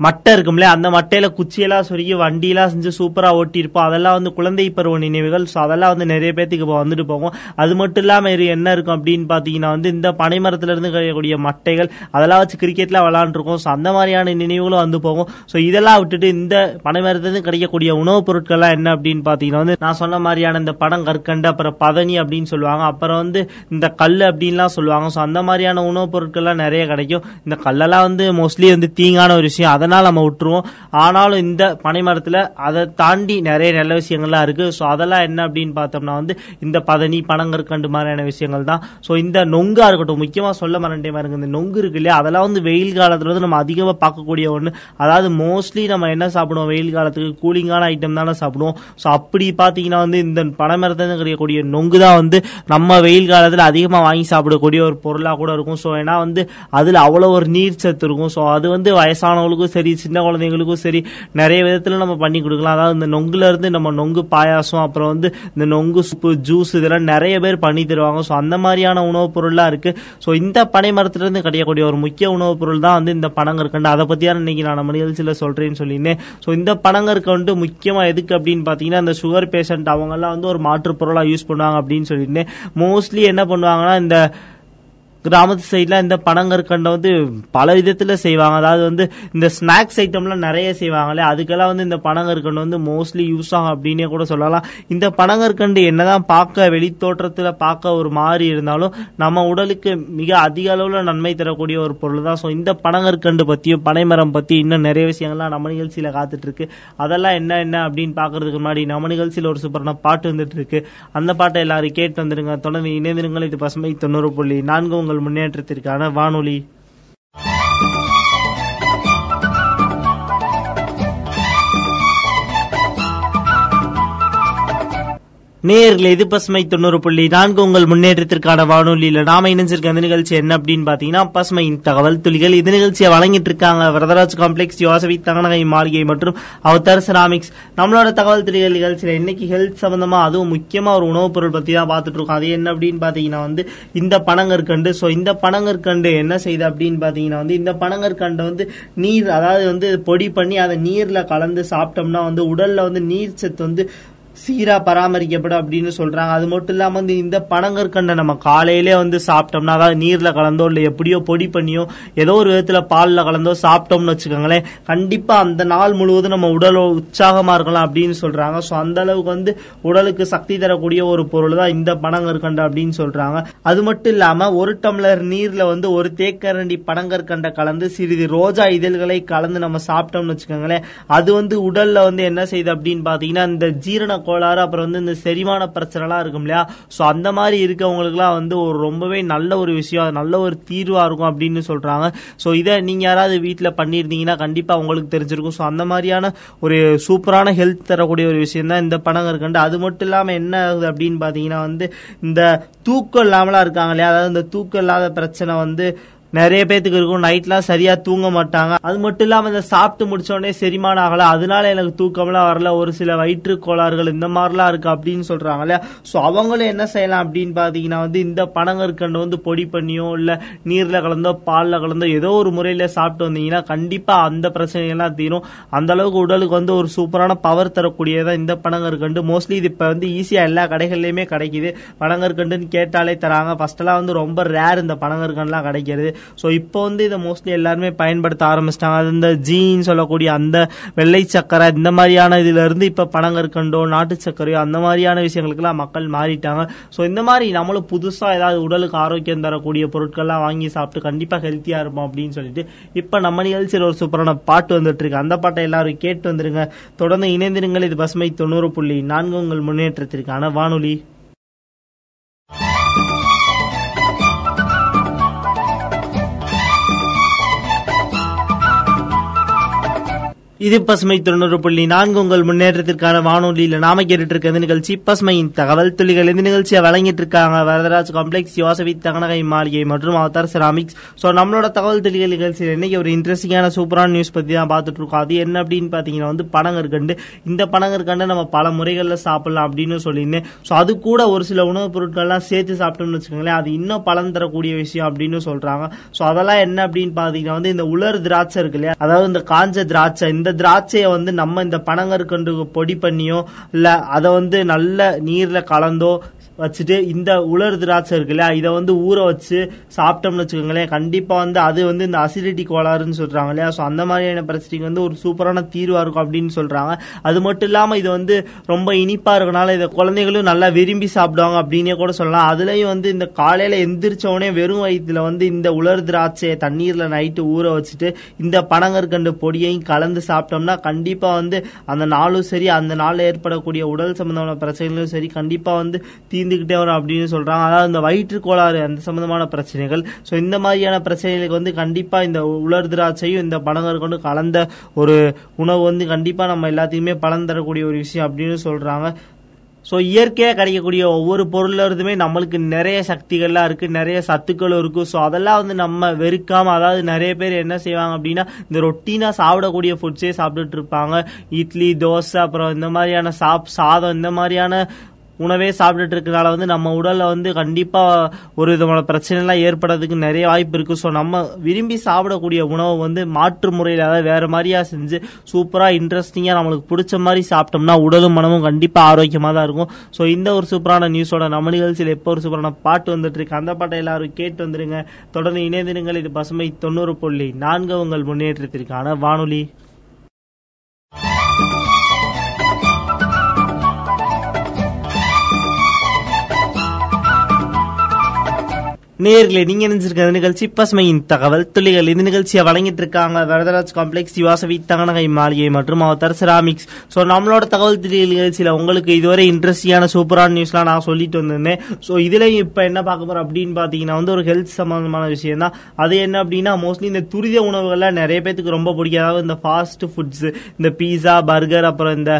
Speaker 4: மட்டை இருக்கும்ல அந்த மட்டையில குச்சியெல்லாம் சொருகி வண்டியெல்லாம் செஞ்சு சூப்பரா ஓட்டியிருப்போம். அதெல்லாம் வந்து குழந்தை பருவ நினைவுகள். ஸோ அதெல்லாம் வந்து நிறைய பேத்துக்கு இப்போ வந்துட்டு போகும். அது மட்டும் இல்லாம இது என்ன இருக்கும் அப்படின்னு பாத்தீங்கன்னா வந்து இந்த பனைமரத்துல இருந்து கிடைக்கக்கூடிய மட்டைகள் அதெல்லாம் வச்சு கிரிக்கெட்ல விளாண்டுருக்கோம் ஸோ அந்த மாதிரியான நினைவுகளும் வந்து போகும். ஸோ இதெல்லாம் விட்டுட்டு இந்த பனைமரத்துலேருந்து கிடைக்கக்கூடிய உணவுப் பொருட்கள்லாம் என்ன அப்படின்னு பாத்தீங்கன்னா வந்து நான் சொன்ன மாதிரியான இந்த படம் கற்கண்டு அப்புறம் பதனி அப்படின்னு சொல்லுவாங்க. அப்புறம் வந்து இந்த கல் அப்படின்லாம் சொல்லுவாங்க. ஸோ அந்த மாதிரியான உணவுப் பொருட்கள்லாம் நிறைய கிடைக்கும். இந்த கல்லெல்லாம் வந்து மோஸ்ட்லி வந்து தீங்கான ஒரு விஷயம். அதை அதனால் நம்ம விட்டுருவோம். ஆனாலும் இந்த பனை மரத்தில் அதை தாண்டி நிறைய நல்ல விஷயங்கள்லாம் இருக்குது ஸோ அதெல்லாம் என்ன அப்படின்னு பார்த்தோம்னா வந்து இந்த பதனி பனங்கற்கண்டு மாதிரியான விஷயங்கள் தான். ஸோ இந்த நொங்கா இருக்கட்டும் முக்கியமாக சொல்ல மறண்டே பாருங்க. இந்த நொங்கு இருக்கு இல்லையா? அதெல்லாம் வந்து வெயில் காலத்தில் வந்து நம்ம அதிகமாக பார்க்கக்கூடிய ஒன்று அதாவது மோஸ்ட்லி நம்ம என்ன சாப்பிடுவோம்? வெயில் காலத்துக்கு கூலிங்கான ஐட்டம் தானே சாப்பிடுவோம். ஸோ அப்படி பார்த்தீங்கன்னா வந்து இந்த பனைமரத்தில் கிடைக்கக்கூடிய நொங்கு தான் வந்து நம்ம வெயில் காலத்தில் அதிகமாக வாங்கி சாப்பிடக்கூடிய ஒரு பொருளாக கூட இருக்கும். ஸோ ஏன்னா வந்து அதில் அவ்வளோ ஒரு நீர் சத்து இருக்கும். ஸோ அது வந்து வயசானவங்களுக்கும் சரி சின்ன குழந்தைங்களுக்கும் சரி நிறைய விதத்தில் நம்ம பண்ணி கொடுக்கலாம். அதாவது இந்த நொங்குல இருந்து நம்ம நொங்கு பாயாசம் அப்புறம் வந்து இந்த நொங்கு சூப்பு ஜூஸ் இதெல்லாம் நிறைய பேர் பண்ணி தருவாங்க. ஸோ அந்த மாதிரியான உணவுப் பொருள்லாம் இருக்கு. ஸோ இந்த பனை மரத்துலேருந்து கிடைக்கக்கூடிய ஒரு முக்கிய உணவுப் பொருள் தான் வந்து இந்த பனங்கற்கண்டு அதை பற்றியான இன்னைக்கு நான் நம்ம நிகழ்ச்சியில் சொல்றேன்னு சொல்லியிருந்தேன். ஸோ இந்த பனங்கற்கண்டு முக்கியமாக எதுக்கு அப்படின்னு பார்த்தீங்கன்னா இந்த சுகர் பேஷண்ட் அவங்கெல்லாம் வந்து ஒரு மாற்றுப் பொருளாக யூஸ் பண்ணுவாங்க அப்படின்னு சொல்லியிருந்தேன். மோஸ்ட்லி என்ன பண்ணுவாங்கன்னா இந்த கிராமத்து சைட்ல இந்த பனங்கற்கண்டை வந்து பல விதத்துல செய்வாங்க. அதாவது வந்து இந்த ஸ்நாக்ஸ் ஐட்டம்லாம் நிறைய செய்வாங்களே அதுக்கெல்லாம் வந்து இந்த பனங்கற்கண்டு வந்து மோஸ்ட்லி யூஸ் ஆகும் அப்படின்னே கூட சொல்லலாம். இந்த பனங்கற்கண்டு என்னதான் பார்க்க வெளித்தோற்றத்துல பார்க்க ஒரு மாதிரி இருந்தாலும் நம்ம உடலுக்கு மிக அதிக அளவுல நன்மை தரக்கூடிய ஒரு பொருள் தான். ஸோ இந்த பனங்கற்கண்டு பத்தியும் பனைமரம் பற்றி இன்னும் நிறைய விஷயங்கள்லாம் நம்ம நிகழ்ச்சியில காத்துட்டு இருக்கு அதெல்லாம் என்ன என்ன அப்படின்னு பாக்குறதுக்கு முன்னாடி நம்ம நிகழ்ச்சியில ஒரு சூப்பரான பாட்டு வந்துட்டு இருக்கு அந்த பாட்டை எல்லாரும் கேட்டு வந்துருங்க தொடர்ந்து இணைந்திருங்கள். இது பசுமை தொண்ணூறு புள்ளி நான்கு உங்கள் முன்னேற்றத்திற்கான வானொலி. நேரில் இது பசுமை தொண்ணூறு புள்ளி நான்கு உங்கள் முன்னேற்றத்திற்கான வானொலியில நாம இணைஞ்சிருக்க அந்த நிகழ்ச்சி என்ன அப்படின்னு பாத்தீங்கன்னா பசுமையின் தகவல் துளிகள். இது நிகழ்ச்சியை வழங்கிட்டு இருக்காங்க வரதராஜ் காம்ப்ளெக்ஸ் யோசவி தங்கநகை மாளிகை மற்றும் அவதார் செராமிக்ஸ் நம்மளோட தகவல் துளிகள் நிகழ்ச்சியில இன்னைக்கு ஹெல்த் சம்பந்தமா அதுவும் முக்கியமா ஒரு உணவுப் பொருள் பத்தி தான் பார்த்துட்டு இருக்கோம். அது என்ன அப்படின்னு பாத்தீங்கன்னா வந்து இந்த பனங்கற்கண்டு. சோ இந்த பனங்கற்கண்டு என்ன செய்யுது அப்படின்னு பாத்தீங்கன்னா வந்து இந்த பனங்கற்கண்டை வந்து நீர் அதாவது வந்து பொடி பண்ணி அதை நீர்ல கலந்து சாப்பிட்டோம்னா வந்து உடல்ல வந்து நீர் சத்து வந்து சீரா பராமரிக்கப்படும் அப்படின்னு சொல்றாங்க. அது மட்டும் இல்லாம வந்து இந்த பனங்கற்கண்டை நம்ம காலையிலே வந்து சாப்பிட்டோம்னா அதாவது நீர்ல கலந்தோ இல்ல எப்படியோ பொடி பண்ணியோ ஏதோ ஒரு விதத்துல பாலில் கலந்தோ சாப்பிட்டோம்னு வச்சுக்கோங்களேன். கண்டிப்பா அந்த நாள் முழுவதும் நம்ம உடல் உற்சாகமா இருக்கலாம் அப்படின்னு சொல்றாங்க. சோ அந்த அளவுக்கு வந்து உடலுக்கு சக்தி தரக்கூடிய ஒரு பொருள் தான் இந்த பனங்கற்கண்டு அப்படின்னு சொல்றாங்க. அது மட்டும் இல்லாம ஒரு டம்ளர் நீர்ல வந்து ஒரு தேக்கரண்டி பனங்கற்கண்டை கலந்து சிறிது ரோஜா இதழ்களை கலந்து நம்ம சாப்பிட்டோம்னு வச்சுக்கோங்களேன். அது வந்து உடல்ல வந்து என்ன செய்யுது அப்படின்னு பாத்தீங்கன்னா இந்த ஜீரண கோளாறு அப்புறம் வந்து இந்த செரிமான பிரச்சனைலாம் இருக்கும் இல்லையா? ஸோ அந்த மாதிரி இருக்கவங்களுக்குலாம் வந்து ஒரு ரொம்பவே நல்ல ஒரு விஷயம் அது நல்ல ஒரு தீர்வாக இருக்கும் அப்படின்னு சொல்கிறாங்க ஸோ இதை நீங்கள் யாராவது வீட்டில் பண்ணியிருந்தீங்கன்னா கண்டிப்பாக உங்களுக்கு தெரிஞ்சிருக்கும். ஸோ அந்த மாதிரியான ஒரு சூப்பரான ஹெல்த் தரக்கூடிய ஒரு விஷயம் தான் இந்த பனங்கற்கண்டு அது மட்டும் இல்லாமல் என்ன ஆகுது அப்படின்னு பார்த்தீங்கன்னா வந்து இந்த தூக்கம் இல்லாமலாம் இருக்காங்க இல்லையா? அதாவது இந்த தூக்கம் இல்லாத பிரச்சனை வந்து நிறைய பேத்துக்கு இருக்கும். நைட்லாம் சரியா தூங்க மாட்டாங்க. அது மட்டும் இல்லாம இந்த சாப்பிட்டு முடிச்சோடனே செரிமானம் ஆகல. அதனால எனக்கு தூக்கம்லாம் வரல. ஒரு சில வயிற்று கோளாறுகள் இந்த மாதிரிலாம் இருக்கு அப்படின்னு சொல்றாங்கல்ல ஸோ அவங்களும் என்ன செய்யலாம் அப்படின்னு பாத்தீங்கன்னா வந்து இந்த பனங்கற்கண்டு வந்து பொடி பண்ணியோ இல்ல நீர்ல கலந்தோ பால்ல கலந்தோ ஏதோ ஒரு முறையில சாப்பிட்டு வந்தீங்கன்னா கண்டிப்பா அந்த பிரச்சனைகள்லாம் தீரும். அந்த அளவுக்கு உடலுக்கு வந்து ஒரு சூப்பரான பவர் தரக்கூடியதான் இந்த பனங்கற்கண்டு. மோஸ்ட்லி இது இப்ப வந்து ஈஸியா எல்லா கடைகள்லயுமே கிடைக்குது. பனங்கற்கண்டுன்னு கேட்டாலே தராங்க. ஃபர்ஸ்ட் எல்லாம் வந்து ரொம்ப ரேர் இந்த பனங்கற்கண்டுலாம் கிடைக்கிறது. ஸோ இப்போ வந்து இதை மோஸ்ட்லி எல்லாருமே பயன்படுத்த ஆரம்பிச்சிட்டாங்க. அது இந்த ஜீன் சொல்லக்கூடிய அந்த வெள்ளை சக்கரை இந்த மாதிரியான இதுல இருந்து பனங்கற்கண்டோ நாட்டு சர்க்கரையோ அந்த மாதிரியான விஷயங்களுக்கெல்லாம் மக்கள் மாறிட்டாங்க. ஸோ இந்த மாதிரி நம்மளும் புதுசாக ஏதாவது உடலுக்கு ஆரோக்கியம் தரக்கூடிய பொருட்கள்லாம் வாங்கி சாப்பிட்டு கண்டிப்பாக ஹெல்த்தியாக இருப்போம் அப்படின்னு சொல்லிட்டு இப்போ நம்ம நிகழ்ச்சியில் ஒரு சூப்பரான பாட்டு வந்துட்டு இருக்கு அந்த பாட்டை எல்லாரும் கேட்டு வந்துருங்க. தொடர்ந்து இணைந்திருங்கள். இது பசுமை தொண்ணூறு புள்ளி நான்கு உங்கள் முன்னேற்றத்திற்கான வானொலி. இது பசுமை தொண்ணூறு புள்ளி நான்கு. உங்கள் முன்னேற்றத்திற்கான வானொலியில் நாம கேட்டுட்டு இருக்க இந்த நிகழ்ச்சி பசுமையின் தகவல் துளிகள். இந்த நிகழ்ச்சியை வழங்கிட்டு இருக்காங்க வரதராஜ் காம்ப்ளெக்ஸ் யோசவி தகனகை மாளிகை மற்றும் அவதார் செராமிக்ஸ். ஸோ நம்மளோட தகவல் துளிகள் நிகழ்ச்சியில் இன்னைக்கு ஒரு இன்ட்ரெஸ்டிங்கான சூப்பரான நியூஸ் பத்தி தான் பார்த்துட்டு இருக்கோம். அது என்ன அப்படின்னு பாத்தீங்கன்னா வந்து பனங்கற்கண்டு. இந்த பனங்கற்கண்டு நம்ம பல முறைகளில் சாப்பிடலாம் அப்படின்னு சொல்லியிருந்தேன் ஸோ அது கூட ஒரு சில உணவுப் பொருட்கள்லாம் சேர்த்து சாப்பிட்டோம்னு வச்சுக்கோங்களேன் அது இன்னும் பலன் தரக்கூடிய விஷயம் அப்படின்னு சொல்றாங்க. ஸோ அதெல்லாம் என்ன அப்படின்னு பாத்தீங்கன்னா வந்து இந்த உலர் திராட்சை இருக்கு இல்லையா? அதாவது இந்த காஞ்ச திராட்சை இந்த திராட்சையை வந்து நம்ம இந்த பனங்கற்கண்டு பொடி பண்ணியோ இல்ல அதை வந்து நல்ல நீர்ல கலந்தோ வச்சுட்டு இந்த உலர் திராட்சை இருக்குல்ல இதை வந்து ஊற வச்சு சாப்பிட்டோம்னு வச்சுக்கோங்களேன் கண்டிப்பா வந்து அது வந்து இந்த அசிடிட்டி கோளாறுன்னு சொல்றாங்க இல்லையா? ஸோ அந்த மாதிரியான பிரச்சனைக்கு வந்து ஒரு சூப்பரான தீர்வா இருக்கும் அப்படின்னு சொல்றாங்க. அது மட்டும் இல்லாம இது வந்து ரொம்ப இனிப்பா இருக்கனால இதை குழந்தைகளும் நல்லா விரும்பி சாப்பிடுவாங்க அப்படின்னே கூட சொல்லலாம். அதுலயும் வந்து இந்த காலையில எந்திரிச்சோடனே வெறும் வயிற்றுல வந்து இந்த உலர் திராட்சையை தண்ணீர்ல நைட்டு ஊற வச்சுட்டு இந்த பனங்கற்கண்டு பொடியையும் கலந்து சாப்பிட்டோம்னா கண்டிப்பா வந்து அந்த நாளும் சரி அந்த நாள்ல ஏற்படக்கூடிய உடல் சம்பந்தமான பிரச்சனைகளும் சரி கண்டிப்பா வந்து தீர்ந்துகிட்டே வரும் அப்படின்னு சொல்றாங்க. அதாவது இந்த வயிற்று கோளாறு அந்த சம்பந்தமான பிரச்சனைகள். ஸோ இந்த மாதிரியான பிரச்சனைகளுக்கு வந்து கண்டிப்பா இந்த உலர் திராட்சையும் இந்த பனங்கற்கண்டு கலந்த ஒரு உணவு வந்து கண்டிப்பா நம்ம எல்லாத்தையுமே பலன் தரக்கூடிய ஒரு விஷயம் அப்படின்னு சொல்றாங்க. ஸோ இயற்கையாக கிடைக்கக்கூடிய ஒவ்வொரு பொருளிலிருந்துமே நம்மளுக்கு நிறைய சக்திகள்லாம் இருக்குது நிறைய சத்துக்களும் இருக்குது ஸோ அதெல்லாம் வந்து நம்ம வெறுக்காமல் அதாவது நிறைய பேர் என்ன செய்வாங்க அப்படின்னா இந்த ரொட்டீனாக சாப்பிடக்கூடிய ஃபுட்ஸே சாப்பிட்டுட்டு இருப்பாங்க. இட்லி தோசை அப்புறம் இந்த மாதிரியான சாப் சாதம் இந்த மாதிரியான உணவே சாப்பிட்டுட்டு இருக்கனால வந்து நம்ம உடல்ல வந்து கண்டிப்பா ஒரு விதமான பிரச்சனை எல்லாம் ஏற்படுறதுக்கு நிறைய வாய்ப்பு இருக்கு. ஸோ நம்ம விரும்பி சாப்பிடக்கூடிய உணவை வந்து மாற்று முறையில் அதாவது வேற மாதிரியா செஞ்சு சூப்பரா இன்ட்ரெஸ்டிங்கா நம்மளுக்கு பிடிச்ச மாதிரி சாப்பிட்டோம்னா உடலும் மனமும் கண்டிப்பா ஆரோக்கியமா தான் இருக்கும். ஸோ இந்த ஒரு சூப்பரான நியூஸோட நம்ம நிகழ்ச்சியில் எப்போ ஒரு சூப்பரான பாட்டு வந்துட்டு இருக்கு. அந்த பாட்டை எல்லாரும் கேட்டு வந்துருங்க. தொடர்ந்து இணைந்திருங்கள். இது பசுமை தொண்ணூறு புள்ளி நான்கு உங்கள் முன்னேற்றத்திற்கான வானொலி. நேர்களே நீங்க நினைச்சிருக்க இந்த நிகழ்ச்சி பசுமையின் தகவல் துளிகள் இந்த நிகழ்ச்சியை வழங்கிட்டு இருக்காங்க வரதராஜ் காம்ப்ளெக்ஸ் யுவாசவி தகனகை மாளிகை மற்றும் அவதார் செராமிக்ஸ் ஸோ நம்மளோட தகவல் துளிகள் நிகழ்ச்சியில உங்களுக்கு இதுவரை இன்ட்ரெஸ்டிங்கான சூப்பரான நியூஸ்லாம் நான் சொல்லிட்டு வந்திருந்தேன். ஸோ இதுலயும் இப்ப என்ன பார்க்க போறோம் அப்படின்னு பாத்தீங்கன்னா வந்து ஒரு ஹெல்த் சம்பந்தமான விஷயம் தான் அது என்ன அப்படின்னா மோஸ்ட்லி இந்த துரித உணவுகள்லாம் நிறைய பேத்துக்கு ரொம்ப பிடிக்கும். அதாவது இந்த ஃபாஸ்ட் ஃபுட்ஸ் இந்த பீஸா பர்கர் அப்புறம் இந்த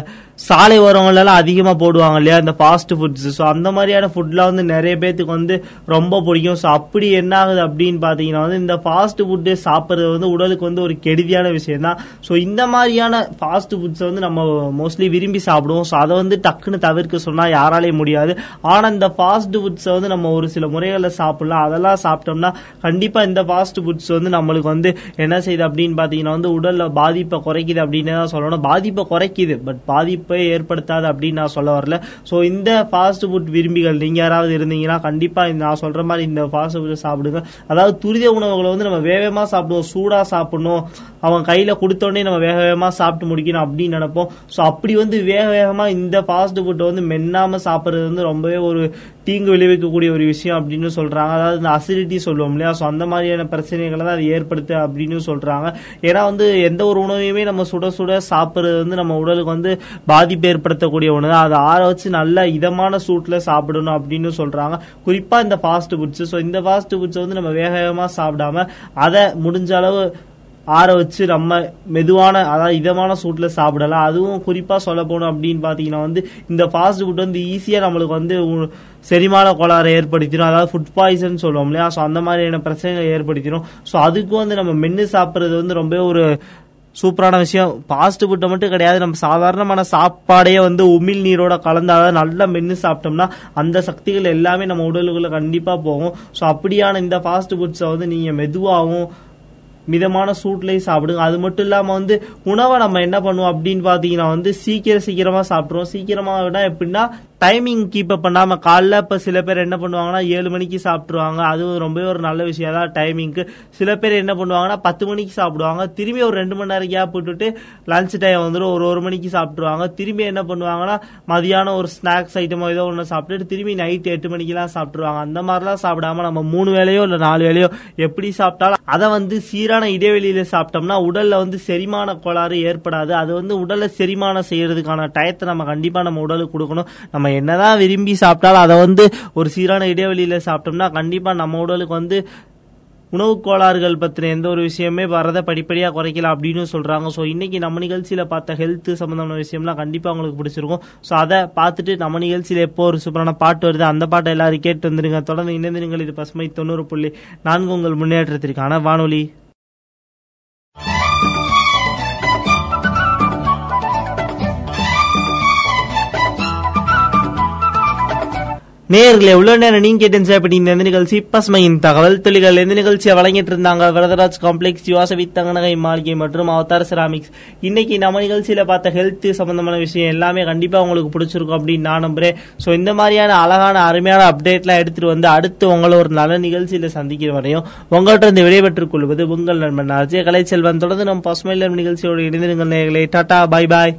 Speaker 4: சாலை ஓரங்கள்லாம் அதிகமா போடுவாங்க இல்லையா இந்த ஃபாஸ்ட் ஃபுட்ஸ் ஸோ அந்த மாதிரியான ஃபுட்லாம் வந்து நிறைய பேத்துக்கு வந்து ரொம்ப பிடிக்கும். ஸோ அப்படி என்ன ஆகுது அப்படின்னு பார்த்தீங்கன்னா வந்து இந்த ஃபாஸ்ட் ஃபுட்டு சாப்பிட்றது வந்து உடலுக்கு வந்து ஒரு கெடுதியான விஷயம் தான் ஸோ இந்த மாதிரியான ஃபாஸ்ட் ஃபுட்ஸை வந்து நம்ம மோஸ்ட்லி விரும்பி சாப்பிடுவோம். ஸோ அதை வந்து டக்குன்னு தவிர்க்க சொன்னால் யாராலையும் முடியாது. ஆனால் இந்த ஃபாஸ்ட் ஃபுட்ஸை வந்து நம்ம ஒரு சில முறைகளில் சாப்பிடலாம். அதெல்லாம் சாப்பிட்டோம்னா கண்டிப்பாக இந்த ஃபாஸ்ட் ஃபுட்ஸ் வந்து நம்மளுக்கு வந்து என்ன செய்யுது அப்படின்னு பார்த்தீங்கன்னா வந்து உடலில் பாதிப்பை குறைக்குது அப்படின்னு தான் சொல்லணும். பாதிப்பை குறைக்குது பட் பாதிப்பை ஏற்படுத்தாது அப்படின்னு நான் சொல்ல வரல. ஸோ இந்த ஃபாஸ்ட் ஃபுட் விரும்பிகள் நீங்கள் யாராவது இருந்தீங்கன்னா கண்டிப்பாக நான் சொல்கிற மாதிரி இந்த ஃபாஸ்ட் ஃபுட் சாப்பிடுங்க. அதாவது துரித உணவுகளை வந்து நம்ம வேகமா சாப்பிடுவோம் சூடா சாப்பிடணும். அவன் கையில கொடுத்தோடனே நம்ம வேக வேகமா சாப்பிட்டு முடிக்கணும் அப்படின்னு நினைப்போம். ஸோ அப்படி வந்து வேக வேகமா இந்த ஃபாஸ்ட் ஃபுட்டை வந்து மென்னாம சாப்பிடுறது வந்து ரொம்பவே ஒரு தீங்கு விளைவிக்கக்கூடிய ஒரு விஷயம் அப்படின்னு சொல்றாங்க. அதாவது இந்த அசிடிட்டி சொல்லுவோம் இல்லையா? ஸோ அந்த மாதிரியான பிரச்சனைகளை தான் அது ஏற்படுத்து அப்படின்னு சொல்றாங்க. ஏன்னா வந்து எந்த ஒரு உணவையுமே நம்ம சுட சுட சாப்பிட்றது வந்து நம்ம உடலுக்கு வந்து பாதிப்பு ஏற்படுத்தக்கூடிய ஒன்று தான். அதை ஆற வச்சு நல்ல இதமான சூட்டில் சாப்பிடணும் அப்படின்னு சொல்றாங்க. குறிப்பா இந்த ஃபாஸ்ட் ஃபுட்ஸ் ஸோ இந்த ஃபாஸ்ட் ஃபுட்ஸை வந்து நம்ம வேக வேகமாக சாப்பிடாம அதை முடிஞ்ச அளவு ஆற வச்சு நம்ம மெதுவான அதாவது இதமான சூட்டில் சாப்பிடலாம். அதுவும் குறிப்பாக சொல்ல போனோம் அப்படின்னு பார்த்தீங்கன்னா வந்து இந்த ஃபாஸ்ட் ஃபுட் வந்து ஈஸியாக நம்மளுக்கு வந்து செரிமான கோளாறை ஏற்படுத்திடும் அதாவது ஃபுட் பாய்சன் சொல்லுவோம் இல்லையா? ஸோ அந்த மாதிரியான பிரச்சனைகளை ஏற்படுத்திடும் ஸோ அதுக்கு வந்து நம்ம மென்று சாப்பிட்றது வந்து ரொம்ப ஒரு சூப்பரான விஷயம். ஃபாஸ்ட் ஃபுட்டை மட்டும் கிடையாது. நம்ம சாதாரணமான சாப்பாடையே வந்து உமிழ் நீரோட கலந்து அதாவது நல்லா மென்று சாப்பிட்டோம்னா அந்த சக்திகள் எல்லாமே நம்ம உடலுக்குள்ள கண்டிப்பாக போகும். ஸோ அப்படியான இந்த ஃபாஸ்ட் ஃபுட்ஸை வந்து நீங்கள் மெதுவாகவும் மிதமான சூட்லேயும் சாப்பிடுங்க. அது மட்டும் இல்லாமல் வந்து உணவை நம்ம என்ன பண்ணுவோம் அப்படின்னு பார்த்தீங்கன்னா வந்து சீக்கிரம் சீக்கிரமாக சாப்பிட்ருவோம் சீக்கிரமாக விட எப்படின்னா டைமிங் கீப் அப் பண்ணாம காலைல இப்ப சில பேர் என்ன பண்ணுவாங்கன்னா ஏழு மணிக்கு சாப்பிட்டுருவாங்க. அது ரொம்பவே ஒரு நல்ல விஷயம் தான் டைமிங்க்கு சில பேர் என்ன பண்ணுவாங்கன்னா பத்து மணிக்கு சாப்பிடுவாங்க. திரும்பி ஒரு ரெண்டு மணி நேரம் கேப் விட்டுட்டு லஞ்ச் டைம் வந்துடும் ஒரு ஒரு மணிக்கு சாப்பிட்டுருவாங்க. திரும்பி என்ன பண்ணுவாங்கன்னா மதியானம் ஒரு ஸ்நாக்ஸ் ஐட்டமோ ஏதோ ஒன்று சாப்பிட்டுட்டு திரும்பி நைட் எட்டு மணிக்கெல்லாம் சாப்பிட்டுருவாங்க. அந்த மாதிரிலாம் சாப்பிடாம நம்ம மூணு வேலையோ இல்லை நாலு வேலையோ எப்படி சாப்பிட்டாலும் அதை வந்து சீரான இடைவெளியில் சாப்பிட்டோம்னா உடலில் வந்து செரிமான கோளாறு ஏற்படாது. அது வந்து உடலை செரிமானம் செய்யறதுக்கான டயத்தை நம்ம கண்டிப்பாக நம்ம உடலுக்கு கொடுக்கணும். நம்ம என்னதான் விரும்பி சாப்பிட்டாலும் அதை வந்து ஒரு சீரான இடைவெளியில சாப்பிட்டோம்னா கண்டிப்பா நம்ம உடலுக்கு வந்து உணவு கோளாறுகள் பற்றின எந்த ஒரு விஷயமே வரதை படிப்படியாக குறைக்கலாம் அப்படின்னு சொல்கிறாங்க ஸோ இன்றைக்கி நம்ம நிகழ்ச்சியில் பார்த்த ஹெல்த் சம்மந்தமான விஷயம்லாம் கண்டிப்பாக உங்களுக்கு பிடிச்சிருக்கும். ஸோ அதை பார்த்துட்டு நம்ம நிகழ்ச்சியில் எப்போ ஒரு சூப்பரான பாட்டு வருது அந்த பாட்டை எல்லாரும் கேட்டு வந்துருங்க. தொடர்ந்து இணைந்திருங்கள். இது பசுமை தொண்ணூறு புள்ளி நான்கு உங்கள் முன்னேற்றத்திற்கான வானொலி. நேர்களை எவ்வளவு நேரம் நீங்க கேட்டு என்ஜாய் பண்ணியிருந்த நிகழ்ச்சி பசுமையின் தகவல் துளிகள் எந்த நிகழ்ச்சியை வழங்கிட்டு இருந்தாங்க வரதராஜ் காம்ப்ளெக்ஸ் யுவாசவி தங்கநகை மாளிகை மற்றும் அவதார் செராமிக்ஸ் இன்னைக்கு நம்ம நிகழ்ச்சியில பார்த்த ஹெல்த் சம்பந்தமான விஷயம் எல்லாமே கண்டிப்பா உங்களுக்கு பிடிச்சிருக்கும் அப்படின்னு நான் நம்புறேன். சோ இந்த மாதிரியான அழகான அருமையான அப்டேட்லாம் எடுத்துட்டு வந்து அடுத்து உங்களை ஒரு நல்ல நிகழ்ச்சியில சந்திக்கிற வரையும் உங்கள்கிட்ட இருந்து விடைபெற்றுக் கொள்வது உங்கள் நண்பன் அஜய் கலைச்செல்வன் தொடர்ந்து நம்ம பசுமை நிகழ்ச்சியோட இணைந்திருங்கள் நேயர்களே. டாடா பாய் பாய்